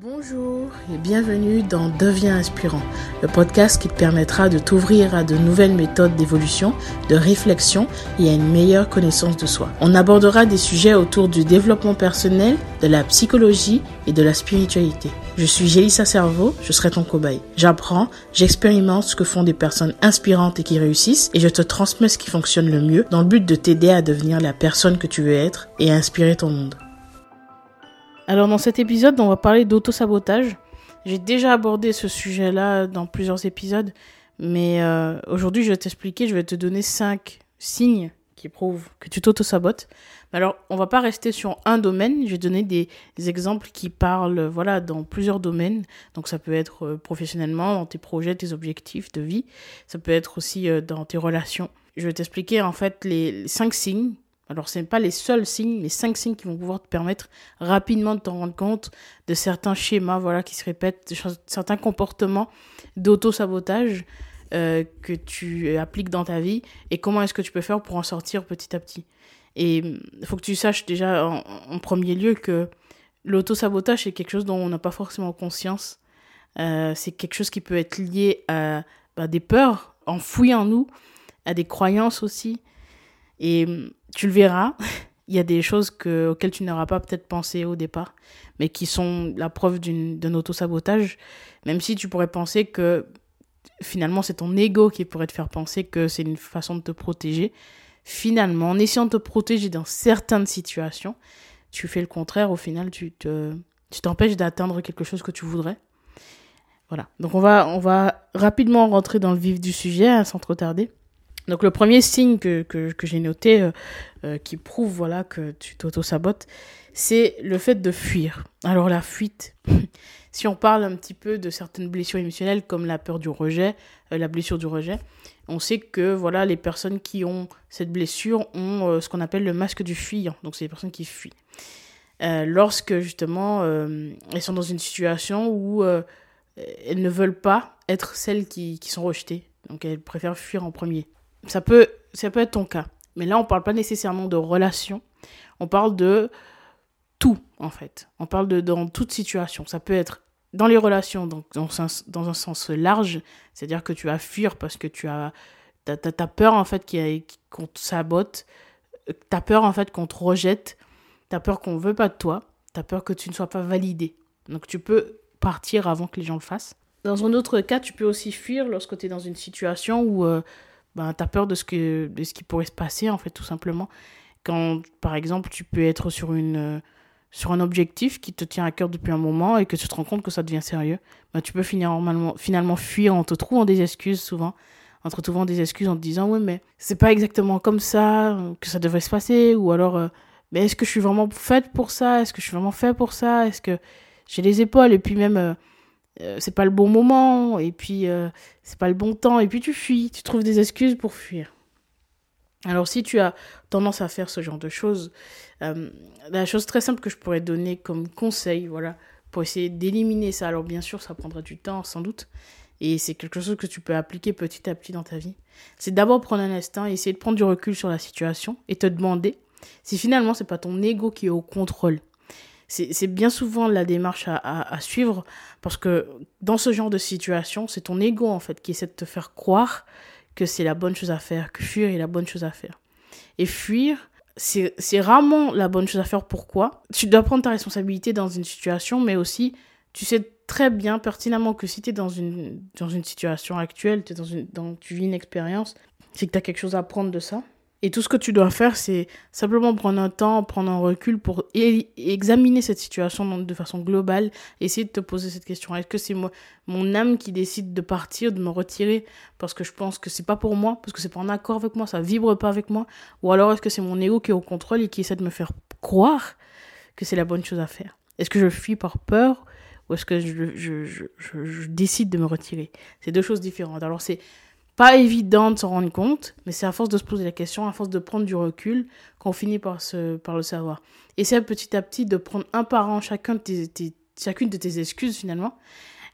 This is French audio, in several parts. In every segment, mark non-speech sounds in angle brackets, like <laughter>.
Bonjour et bienvenue dans Deviens inspirant, le podcast qui te permettra de t'ouvrir à de nouvelles méthodes d'évolution, de réflexion et à une meilleure connaissance de soi. On abordera des sujets autour du développement personnel, de la psychologie et de la spiritualité. Je suis Gélissa Cerveau, je serai ton cobaye. J'apprends, j'expérimente ce que font des personnes inspirantes et qui réussissent et je te transmets ce qui fonctionne le mieux dans le but de t'aider à devenir la personne que tu veux être et à inspirer ton monde. Alors dans cet épisode, on va parler d'auto-sabotage. J'ai déjà abordé ce sujet-là dans plusieurs épisodes, mais euh, aujourd'hui je vais t'expliquer, je vais te donner cinq signes qui prouvent que tu t'auto-sabotes. Alors on va pas rester sur un domaine, je vais donner des, exemples qui parlent voilà dans plusieurs domaines. Donc ça peut être euh, professionnellement, dans tes projets, tes objectifs de vie, ça peut être aussi euh, dans tes relations. Je vais t'expliquer en fait les cinq signes alors, ce n'est pas les seuls signes, les cinq signes qui vont pouvoir te permettre rapidement de t'en rendre compte de certains schémas voilà, qui se répètent, de certains comportements d'auto-sabotage euh, que tu appliques dans ta vie et comment est-ce que tu peux faire pour en sortir petit à petit. Et il faut que tu saches déjà en, premier lieu que l'auto-sabotage, c'est quelque chose dont on n'a pas forcément conscience. Euh, c'est quelque chose qui peut être lié à bah, des peurs enfouies en nous, à des croyances aussi. Et tu le verras, il y a des choses que, auxquelles tu n'auras pas peut-être pensé au départ, mais qui sont la preuve d'un auto-sabotage, même si tu pourrais penser que finalement c'est ton ego qui pourrait te faire penser que c'est une façon de te protéger. Finalement, en essayant de te protéger dans certaines situations, tu fais le contraire, au final tu te tu t'empêches d'atteindre quelque chose que tu voudrais. Voilà. Donc on va on va rapidement rentrer dans le vif du sujet hein, sans trop tarder. Donc le premier signe que, que, j'ai noté euh, euh, qui prouve voilà que tu t'auto-sabotes, c'est le fait de fuir. Alors la fuite, <laughs> si on parle un petit peu de certaines blessures émotionnelles comme la peur du rejet, euh, la blessure du rejet, on sait que voilà les personnes qui ont cette blessure ont ce qu'on appelle le masque du fuyant. Donc c'est les personnes qui fuient. lorsque justement elles sont dans une situation où elles ne veulent pas être celles qui sont rejetées. Donc elles préfèrent fuir en premier ça peut, ça peut être ton cas. Mais là, on ne parle pas nécessairement de relation. On parle de tout, en fait. On parle de dans toute situation. Ça peut être dans les relations, donc dans, un, dans un sens large, c'est-à-dire que tu vas fuir parce que tu as, as, peur, en fait, qu'on te sabote. Tu as peur, en fait, qu'on te rejette. Tu as peur qu'on ne veut pas de toi. Tu as peur que tu ne sois pas validé. Donc, tu peux partir avant que les gens le fassent. Dans un autre cas, tu peux aussi fuir lorsque tu es dans une situation où euh, ben, tu as peur de ce, que, de ce qui pourrait se passer, en fait, tout simplement. Quand, par exemple, tu peux être sur, une, euh, sur un objectif qui te tient à cœur depuis un moment et que tu te rends compte que ça devient sérieux, ben, tu peux finir normalement, finalement fuir en te trouvant des excuses, souvent. En te trouvant des excuses en te disant, ouais, mais c'est pas exactement comme ça que ça devrait se passer. Ou alors, euh, mais est-ce que je suis vraiment faite pour ça? Est-ce que je suis vraiment fait pour ça? Est-ce que j'ai les épaules? Et puis même... Euh, euh, c'est pas le bon moment, et puis euh, c'est pas le bon temps, et puis tu fuis, tu trouves des excuses pour fuir. Alors si tu as tendance à faire ce genre de choses, euh, la chose très simple que je pourrais donner comme conseil, voilà, pour essayer d'éliminer ça, alors bien sûr ça prendra du temps sans doute, et c'est quelque chose que tu peux appliquer petit à petit dans ta vie, c'est d'abord prendre un instant et essayer de prendre du recul sur la situation et te demander si finalement c'est pas ton ego qui est au contrôle c'est bien souvent la démarche à, suivre parce que dans ce genre de situation, c'est ton ego en fait qui essaie de te faire croire que c'est la bonne chose à faire, que fuir est la bonne chose à faire. Et fuir, c'est rarement la bonne chose à faire. Pourquoi? Tu dois prendre ta responsabilité dans une situation, mais aussi, tu sais très bien, pertinemment, que si tu es dans une, dans une situation actuelle, es dans une, dans, tu vis une expérience, c'est que tu as quelque chose à prendre de ça. Et tout ce que tu dois faire, c'est simplement prendre un temps, prendre un recul pour examiner cette situation de façon globale, essayer de te poser cette question. Est-ce que c'est moi, mon âme qui décide de partir, de me retirer parce que je pense que c'est pas pour moi, parce que c'est pas en accord avec moi, ça vibre pas avec moi, ou alors est-ce que c'est mon ego qui est au contrôle et qui essaie de me faire croire que c'est la bonne chose à faire? Est-ce que je fuis par peur ou est-ce que je, je, je, je décide de me retirer? C'est deux choses différentes. Alors c'est pas évident de s'en rendre compte, mais c'est à force de se poser la question, à force de prendre du recul, qu'on finit par, le savoir. C'est petit à petit de prendre un par un chacune de tes excuses finalement,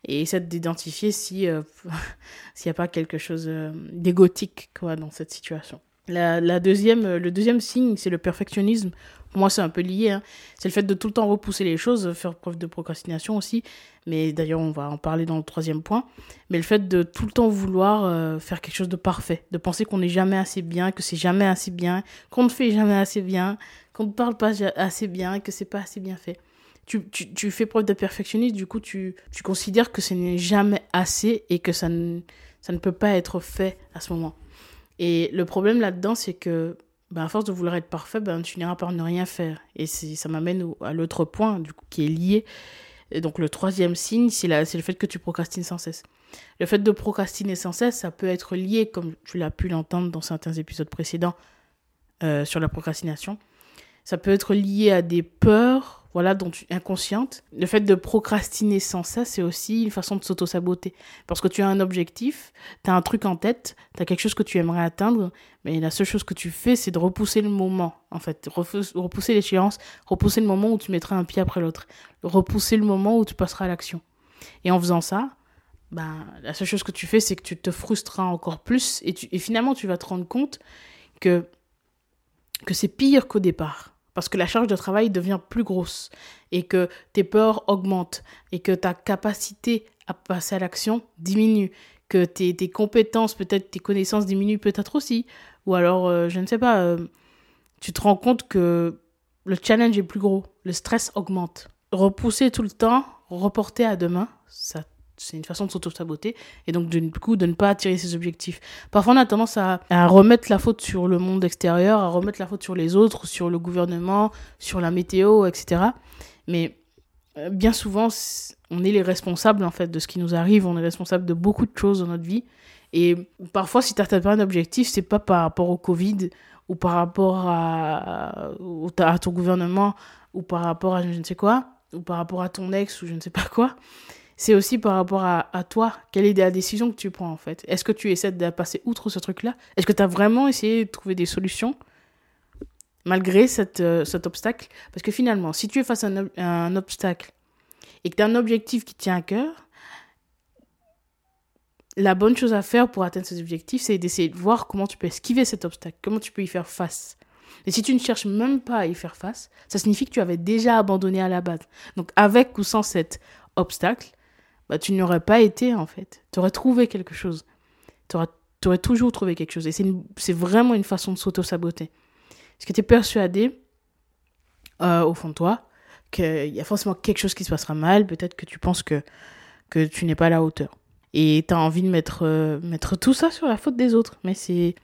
et essayer d'identifier euh, <laughs> s'il n'y a pas quelque chose euh, d'égotique dans cette situation. La, la deuxième, le deuxième signe, c'est le perfectionnisme moi, c'est un peu lié. Hein. C'est le fait de tout le temps repousser les choses, faire preuve de procrastination aussi. Mais d'ailleurs, on va en parler dans le troisième point. Mais le fait de tout le temps vouloir euh, faire quelque chose de parfait, de penser qu'on n'est jamais assez bien, que c'est jamais assez bien, qu'on ne fait jamais assez bien, qu'on ne parle pas assez bien, que c'est pas assez bien fait. Tu, tu, tu, fais preuve de perfectionnisme, du coup, tu, tu considères que ce n'est jamais assez et que ça ça ne peut pas être fait à ce moment. Et le problème là-dedans, c'est que ben, à force de vouloir être parfait, ben, tu n'iras par ne rien faire. Et ça m'amène à l'autre point du coup, qui est lié. Et donc le troisième signe, c'est le fait que tu procrastines sans cesse. Le fait de procrastiner sans cesse, ça peut être lié, comme tu l'as pu l'entendre dans certains épisodes précédents euh, sur la procrastination, ça peut être lié à des peurs voilà, dont inconsciente. Le fait de procrastiner sans ça, c'est aussi une façon de s'auto-saboter. Parce que tu as un objectif, tu as un truc en tête, tu as quelque chose que tu aimerais atteindre, mais la seule chose que tu fais, c'est de repousser le moment, en fait. Repousser l'échéance, repousser le moment où tu mettras un pied après l'autre. Repousser le moment où tu passeras à l'action. Et en faisant ça, ben, la seule chose que tu fais, c'est que tu te frustreras encore plus et, tu, et finalement, tu vas te rendre compte que, que c'est pire qu'au départ parce que la charge de travail devient plus grosse et que tes peurs augmentent et que ta capacité à passer à l'action diminue, que tes, compétences, peut-être tes connaissances diminuent peut-être aussi, ou alors, euh, je ne sais pas, euh, tu te rends compte que le challenge est plus gros, le stress augmente. Repousser tout le temps, reporter à demain, ça c'est une façon de s'auto-saboter et donc du coup de ne pas attirer ses objectifs. Parfois on a tendance à, remettre la faute sur le monde extérieur, à remettre la faute sur les autres, sur le gouvernement, sur la météo, etc. Mais euh, bien souvent on est les responsables en fait de ce qui nous arrive, on est responsable de beaucoup de choses dans notre vie et parfois si tu n'atteins pas un objectif, c'est pas par rapport au Covid ou par rapport à, à ton gouvernement ou par rapport à je ne sais quoi ou par rapport à ton ex ou je ne sais pas quoi c'est aussi par rapport à, toi. Quelle est la décision que tu prends en fait? Est-ce que tu essaies de passer outre ce truc-là? Est-ce que tu as vraiment essayé de trouver des solutions malgré euh, cet obstacle? Parce que finalement, si tu es face à un, obstacle et que tu as un objectif qui tient à cœur, la bonne chose à faire pour atteindre cet objectif, c'est d'essayer de voir comment tu peux esquiver cet obstacle, comment tu peux y faire face. Et si tu ne cherches même pas à y faire face, ça signifie que tu avais déjà abandonné à la base. Donc avec ou sans cet obstacle, bah, tu n'aurais pas été en fait. Tu aurais trouvé quelque chose. Tu aurais, toujours trouvé quelque chose. Et c'est vraiment une façon de s'auto-saboter. Parce que tu es persuadé, euh, au fond de toi, qu'il y a forcément quelque chose qui se passera mal. Peut-être que tu penses que, que tu n'es pas à la hauteur. Et tu as envie de mettre, euh, mettre tout ça sur la faute des autres. Mais c'est.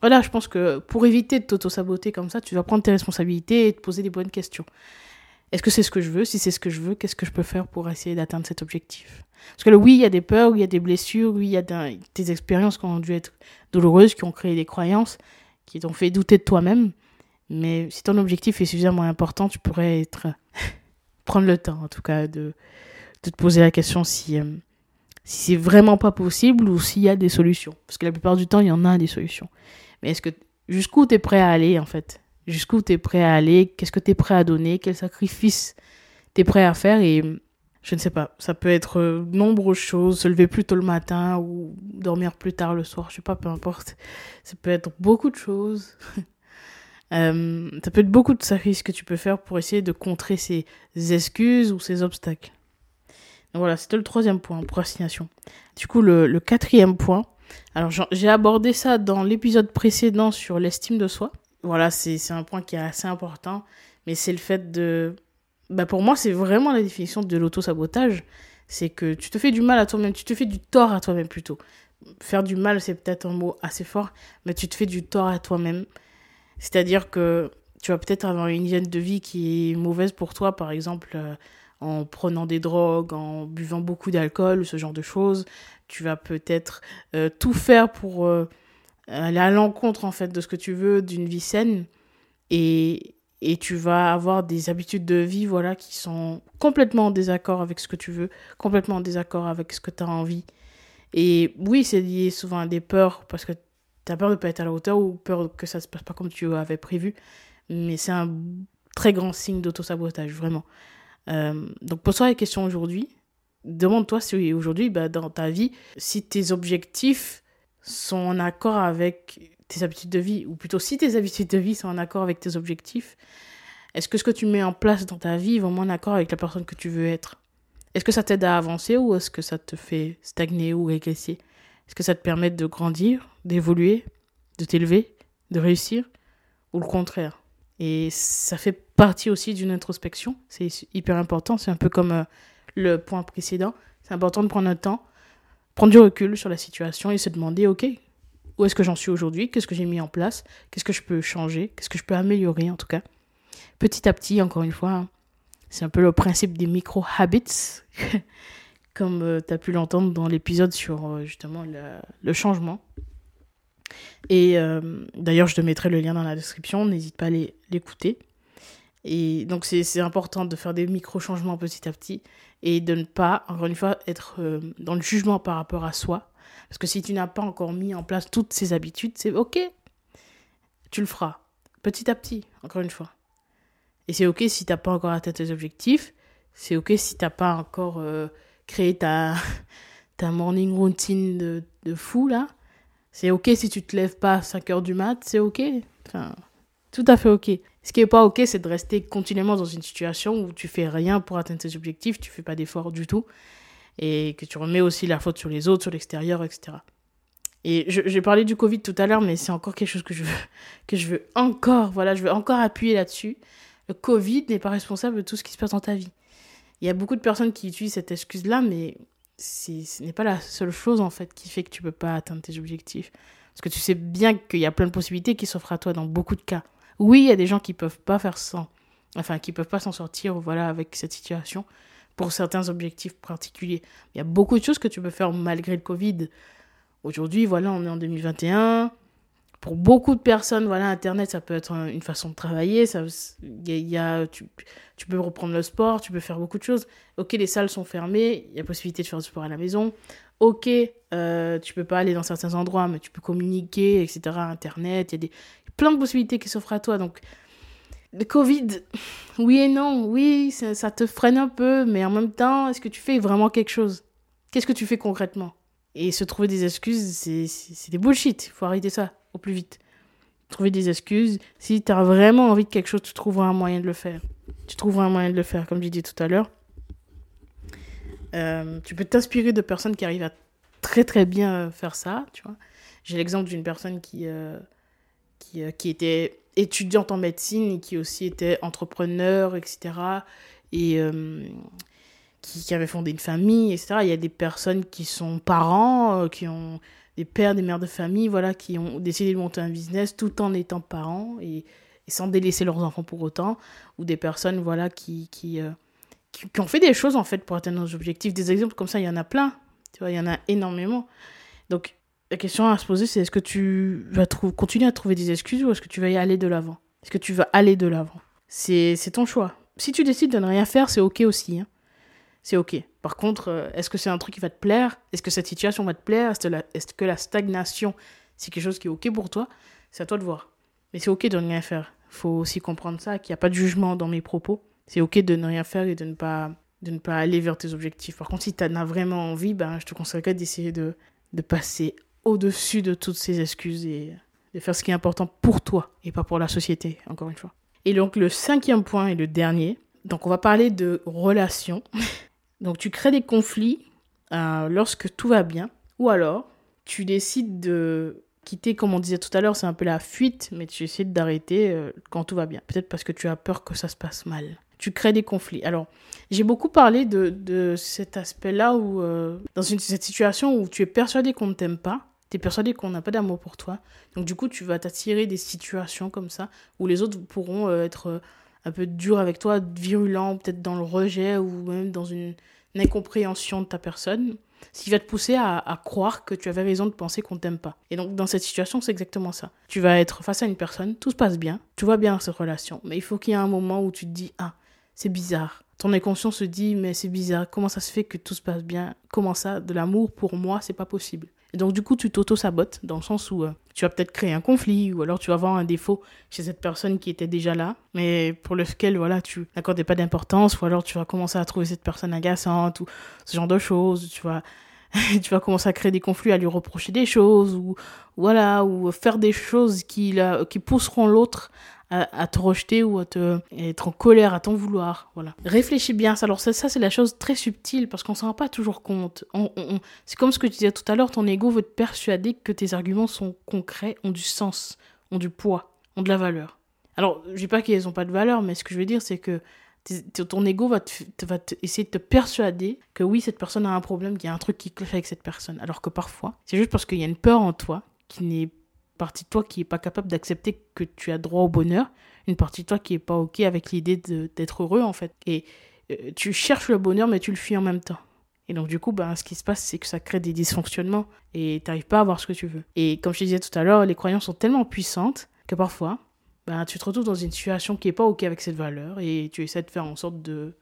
Voilà, je pense que pour éviter de t'auto-saboter comme ça, tu dois prendre tes responsabilités et te poser des bonnes questions. Est-ce que c'est ce que je veux? Si c'est ce que je veux, qu'est-ce que je peux faire pour essayer d'atteindre cet objectif? Parce que oui, il y a des peurs, il y a des blessures, oui, il y a des expériences qui ont dû être douloureuses, qui ont créé des croyances, qui t'ont fait douter de toi-même. Mais si ton objectif est suffisamment important, tu pourrais être <laughs> prendre le temps, en tout cas, de, de te poser la question si, euh, si c'est vraiment pas possible ou s'il y a des solutions. Parce que la plupart du temps, il y en a des solutions. Mais est-ce que jusqu'où tu es prêt à aller, en fait? Jusqu'où tu es prêt à aller, qu'est-ce que tu es prêt à donner, quel sacrifice tu es prêt à faire et je ne sais pas, ça peut être euh, nombreuses choses, se lever plus tôt le matin ou dormir plus tard le soir, je sais pas, peu importe. Ça peut être beaucoup de choses. <laughs> euh, ça peut être beaucoup de sacrifices que tu peux faire pour essayer de contrer ces excuses ou ces obstacles. Donc voilà, c'était le troisième point, procrastination. Du coup, le, le quatrième point, alors j'ai abordé ça dans l'épisode précédent sur l'estime de soi voilà, c'est un point qui est assez important, mais c'est le fait de... Bah pour moi, c'est vraiment la définition de l'auto-sabotage. C'est que tu te fais du mal à toi-même, tu te fais du tort à toi-même plutôt. Faire du mal, c'est peut-être un mot assez fort, mais tu te fais du tort à toi-même. C'est-à-dire que tu vas peut-être avoir une hygiène de vie qui est mauvaise pour toi, par exemple euh, en prenant des drogues, en buvant beaucoup d'alcool, ce genre de choses. Tu vas peut-être euh, tout faire pour... Euh, aller à l'encontre en fait de ce que tu veux d'une vie saine et, et tu vas avoir des habitudes de vie voilà qui sont complètement en désaccord avec ce que tu veux, complètement en désaccord avec ce que tu as envie. Et oui, c'est lié souvent à des peurs parce que tu as peur de pas être à la hauteur ou peur que ça se passe pas comme tu avais prévu, mais c'est un très grand signe d'auto-sabotage, vraiment. Euh, donc pose-toi la question aujourd'hui. Demande-toi si aujourd'hui, bah, dans ta vie, si tes objectifs sont en accord avec tes habitudes de vie, ou plutôt si tes habitudes de vie sont en accord avec tes objectifs, Est-ce que ce que tu mets en place dans ta vie est vraiment en accord avec la personne que tu veux être? Est-ce que ça t'aide à avancer ou est-ce que ça te fait stagner ou régresser? Est-ce que ça te permet de grandir, d'évoluer, de t'élever, de réussir ou le contraire? Et ça fait partie aussi d'une introspection. C'est hyper important. C'est un peu comme euh, le point précédent. C'est important de prendre un temps, prendre du recul sur la situation et se demander, OK, où est-ce que j'en suis aujourd'hui? Qu'est-ce que j'ai mis en place? Qu'est-ce que je peux changer? Qu'est-ce que je peux améliorer en tout cas? Petit à petit, encore une fois, c'est un peu le principe des micro-habits, <laughs> comme euh, tu as pu l'entendre dans l'épisode sur euh, justement le, changement. Et euh, d'ailleurs, je te mettrai le lien dans la description, n'hésite pas à l'écouter. Et donc, c'est important de faire des micro-changements petit à petit et de ne pas, encore une fois, être dans le jugement par rapport à soi. Parce que si tu n'as pas encore mis en place toutes ces habitudes, c'est OK. Tu le feras petit à petit, encore une fois. Et c'est OK si tu n'as pas encore atteint tes objectifs. C'est OK si tu n'as pas encore euh, créé ta, <laughs> ta morning routine de, de fou, là. C'est OK si tu te lèves pas à 5 heures du mat. C'est OK. Tout à fait OK. Ce qui n'est pas OK, c'est de rester continuellement dans une situation où tu fais rien pour atteindre tes objectifs, tu fais pas d'efforts du tout, et que tu remets aussi la faute sur les autres, sur l'extérieur, etc. Et j'ai parlé du Covid tout à l'heure, mais c'est encore quelque chose que je veux, que je veux encore, voilà, je veux encore appuyer là-dessus. Le Covid n'est pas responsable de tout ce qui se passe dans ta vie. Il y a beaucoup de personnes qui utilisent cette excuse-là, mais ce n'est pas la seule chose en fait qui fait que tu peux pas atteindre tes objectifs. Parce que tu sais bien qu'il y a plein de possibilités qui s'offrent à toi dans beaucoup de cas. Oui, il y a des gens qui peuvent pas faire ça, enfin qui peuvent pas s'en sortir, voilà, avec cette situation pour certains objectifs particuliers. Il y a beaucoup de choses que tu peux faire malgré le Covid. Aujourd'hui, voilà, on est en 2021 pour beaucoup de personnes, voilà, Internet, ça peut être une façon de travailler. Ça, y a, tu, tu, peux reprendre le sport, tu peux faire beaucoup de choses. Ok, les salles sont fermées, il y a possibilité de faire du sport à la maison. Ok, euh, tu peux pas aller dans certains endroits, mais tu peux communiquer, etc. Internet, il y a des, plein de possibilités qui s'offrent à toi. Donc, le Covid, oui et non, oui, ça, te freine un peu, mais en même temps, est-ce que tu fais vraiment quelque chose? Qu'est-ce que tu fais concrètement? Et se trouver des excuses, c'est des bullshit. Il faut arrêter ça au plus vite. Trouver des excuses. Si tu as vraiment envie de quelque chose, tu trouveras un moyen de le faire. Tu trouveras un moyen de le faire, comme j'ai dit tout à l'heure. Euh, tu peux t'inspirer de personnes qui arrivent à très très bien faire ça, tu vois. J'ai l'exemple d'une personne qui, euh, qui, qui, était étudiante en médecine et qui aussi était entrepreneur, etc. Et qui, qui, avait fondé une famille, etc. Il y a des personnes qui sont parents, qui ont des pères, des mères de famille, voilà, qui ont décidé de monter un business tout en étant parents et, sans délaisser leurs enfants pour autant, ou des personnes, voilà, qui, euh, qui, qui, ont fait des choses, en fait, pour atteindre nos objectifs. Des exemples comme ça, il y en a plein, tu vois, il y en a énormément. Donc, la question à se poser, c'est est-ce que tu vas continuer à trouver des excuses ou est-ce que tu vas y aller de l'avant? Est-ce que tu vas aller de l'avant? C'est ton choix. Si tu décides de ne rien faire, c'est ok aussi. Hein c'est ok. Par contre, euh, est-ce que c'est un truc qui va te plaire? Est-ce que cette situation va te plaire? Est-ce que la stagnation, c'est quelque chose qui est ok pour toi? C'est à toi de voir. Mais c'est ok de ne rien faire. Il faut aussi comprendre ça, qu'il n'y a pas de jugement dans mes propos. C'est ok de ne rien faire et de ne pas, de ne pas aller vers tes objectifs. Par contre, si tu en as vraiment envie, ben, je te conseillerais d'essayer de, de passer au-dessus de toutes ces excuses et de faire ce qui est important pour toi et pas pour la société, encore une fois. Et donc, le cinquième point et le dernier. Donc, on va parler de relations. <laughs> Donc tu crées des conflits euh, lorsque tout va bien, ou alors tu décides de quitter, comme on disait tout à l'heure, c'est un peu la fuite, mais tu décides d'arrêter euh, quand tout va bien. Peut-être parce que tu as peur que ça se passe mal. Tu crées des conflits. Alors, j'ai beaucoup parlé de, de cet aspect-là où, euh, dans cette situation où tu es persuadé qu'on ne t'aime pas, tu es persuadé qu'on n'a pas d'amour pour toi. Donc, du coup, tu vas t'attirer des situations comme ça où les autres pourront être un peu dur avec toi, virulent, peut-être dans le rejet ou même dans une, incompréhension de ta personne, ce qui va te pousser à, croire que tu avais raison de penser qu'on t'aime pas. Et donc dans cette situation, c'est exactement ça. Tu vas être face à une personne, tout se passe bien, tu vois bien cette relation, mais il faut qu'il y ait un moment où tu te dis ah c'est bizarre. Ton inconscient se dit mais c'est bizarre, comment ça se fait que tout se passe bien? Comment ça, de l'amour pour moi, c'est pas possible? Et donc, du coup, tu t'auto-sabotes dans le sens où euh, tu vas peut-être créer un conflit ou alors tu vas avoir un défaut chez cette personne qui était déjà là, mais pour lequel, voilà, tu n'accordais pas d'importance ou alors tu vas commencer à trouver cette personne agaçante ou ce genre de choses. Tu vas, <laughs> tu vas commencer à créer des conflits, à lui reprocher des choses ou, voilà, ou faire des choses qui, qui pousseront l'autre à, te rejeter ou à te être en colère, à t'en vouloir. Voilà. Réfléchis bien. Alors ça, ça c'est la chose très subtile parce qu'on s'en rend pas toujours compte. c'est comme ce que tu disais tout à l'heure, ton ego veut te persuader que tes arguments sont concrets, ont du sens, ont du poids, ont de la valeur. Alors, je dis pas qu'ils n'ont pas de valeur, mais ce que je veux dire, c'est que ton ego va, va essayer de te persuader que oui, cette personne a un problème, qu'il y a un truc qui cloche avec cette personne. Alors que parfois, c'est juste parce qu'il y a une peur en toi qui n'est partie de toi qui n'est pas capable d'accepter que tu as droit au bonheur, une partie de toi qui n'est pas OK avec l'idée d'être heureux en fait. Et euh, tu cherches le bonheur mais tu le fuis en même temps. Et donc du coup, ben, ce qui se passe, c'est que ça crée des dysfonctionnements et tu n'arrives pas à avoir ce que tu veux. Et comme je te disais tout à l'heure, les croyances sont tellement puissantes que parfois, ben, tu te retrouves dans une situation qui n'est pas OK avec cette valeur et tu essaies de faire en sorte de,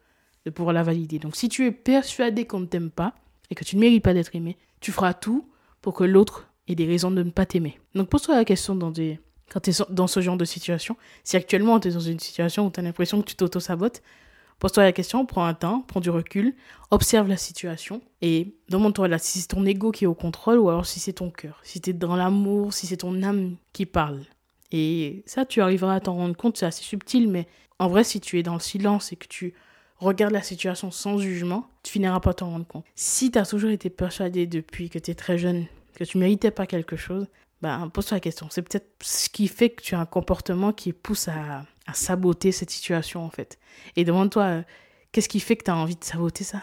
de pouvoir la valider. Donc si tu es persuadé qu'on ne t'aime pas et que tu ne mérites pas d'être aimé, tu feras tout pour que l'autre et des raisons de ne pas t'aimer. Donc pose-toi la question quand tu es dans ce genre de situation. Si actuellement tu es dans une situation où tu as l'impression que tu t'auto-sabotes, pose-toi la question, prends un temps, prends du recul, observe la situation et demande-toi si c'est ton ego qui est au contrôle ou alors si c'est ton cœur, si tu es dans l'amour, si c'est ton âme qui parle. Et ça, tu arriveras à t'en rendre compte, c'est assez subtil, mais en vrai, si tu es dans le silence et que tu regardes la situation sans jugement, tu finiras pas t'en rendre compte. Si tu as toujours été persuadé depuis que tu es très jeune que tu méritais pas quelque chose, ben, pose-toi la question. C'est peut-être ce qui fait que tu as un comportement qui pousse à, à saboter cette situation, en fait. Et demande-toi, euh, qu'est-ce qui fait que tu as envie de saboter ça?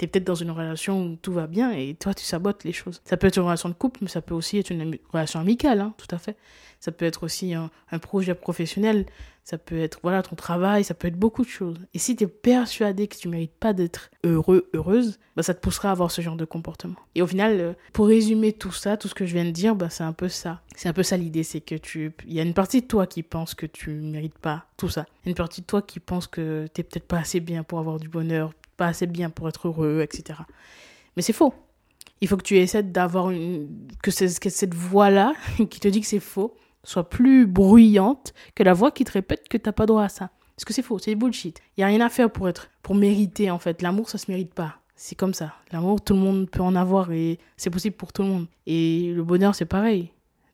Tu es peut-être dans une relation où tout va bien et toi, tu sabotes les choses. Ça peut être une relation de couple, mais ça peut aussi être une relation amicale, hein, tout à fait. Ça peut être aussi un, projet professionnel ça peut être voilà ton travail, ça peut être beaucoup de choses. Et si tu es persuadé que tu mérites pas d'être heureux, heureuse, bah, ça te poussera à avoir ce genre de comportement. Et au final, euh, pour résumer tout ça, tout ce que je viens de dire, bah, c'est un peu ça. C'est un peu ça l'idée, c'est que tu il y a une partie de toi qui pense que tu mérites pas tout ça. Une partie de toi qui pense que tu n'es peut-être pas assez bien pour avoir du bonheur, pas assez bien pour être heureux, etc. Mais c'est faux. Il faut que tu essaies d'avoir une que, cette voix-là <laughs> qui te dit que c'est faux soit plus bruyante que la voix qui te répète que t'as pas droit à ça. Parce que c'est faux, c'est bullshit. Il y a rien à faire pour être, pour mériter en fait. L'amour, ça se mérite pas. C'est comme ça. L'amour, tout le monde peut en avoir et c'est possible pour tout le monde. Et le bonheur, c'est pareil.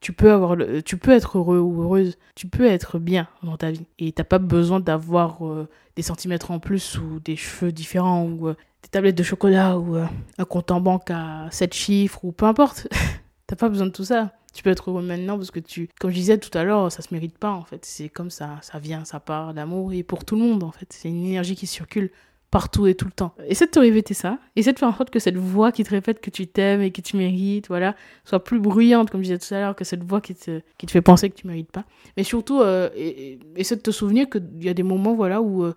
Tu peux avoir, tu peux être heureux ou heureuse. Tu peux être bien dans ta vie. Et t'as pas besoin d'avoir euh, des centimètres en plus ou des cheveux différents ou euh, des tablettes de chocolat ou euh, un compte en banque à 7 chiffres ou peu importe. <laughs> t'as pas besoin de tout ça tu peux être heureux maintenant parce que tu, comme je disais tout à l'heure, ça se mérite pas en fait. C'est comme ça, ça vient, ça part. L'amour est pour tout le monde en fait. C'est une énergie qui circule partout et tout le temps. Essaie de te répéter ça. Essaie de faire en sorte que cette voix qui te répète que tu t'aimes et que tu mérites, voilà, soit plus bruyante, comme je disais tout à l'heure, que cette voix qui te, qui te fait penser que tu mérites pas. Mais surtout, euh, essaie de te souvenir qu'il y a des moments, voilà, où euh,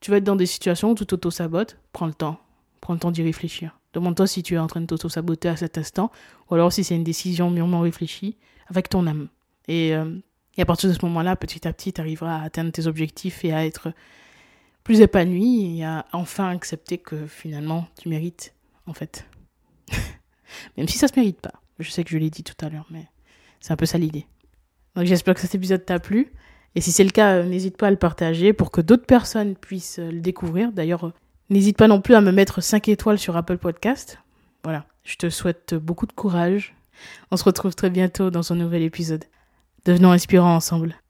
tu vas être dans des situations où tu t'auto-sabotes. Prends le temps. Prends le temps d'y réfléchir. Demande-toi si tu es en train de t'auto-saboter à cet instant, ou alors si c'est une décision mûrement réfléchie avec ton âme. Et, euh, et à partir de ce moment-là, petit à petit, tu arriveras à atteindre tes objectifs et à être plus épanoui et à enfin accepter que finalement, tu mérites, en fait. <laughs> Même si ça se mérite pas. Je sais que je l'ai dit tout à l'heure, mais c'est un peu ça l'idée. Donc j'espère que cet épisode t'a plu. Et si c'est le cas, euh, n'hésite pas à le partager pour que d'autres personnes puissent euh, le découvrir. D'ailleurs, N'hésite pas non plus à me mettre 5 étoiles sur Apple Podcast. Voilà, je te souhaite beaucoup de courage. On se retrouve très bientôt dans un nouvel épisode. Devenons inspirants ensemble.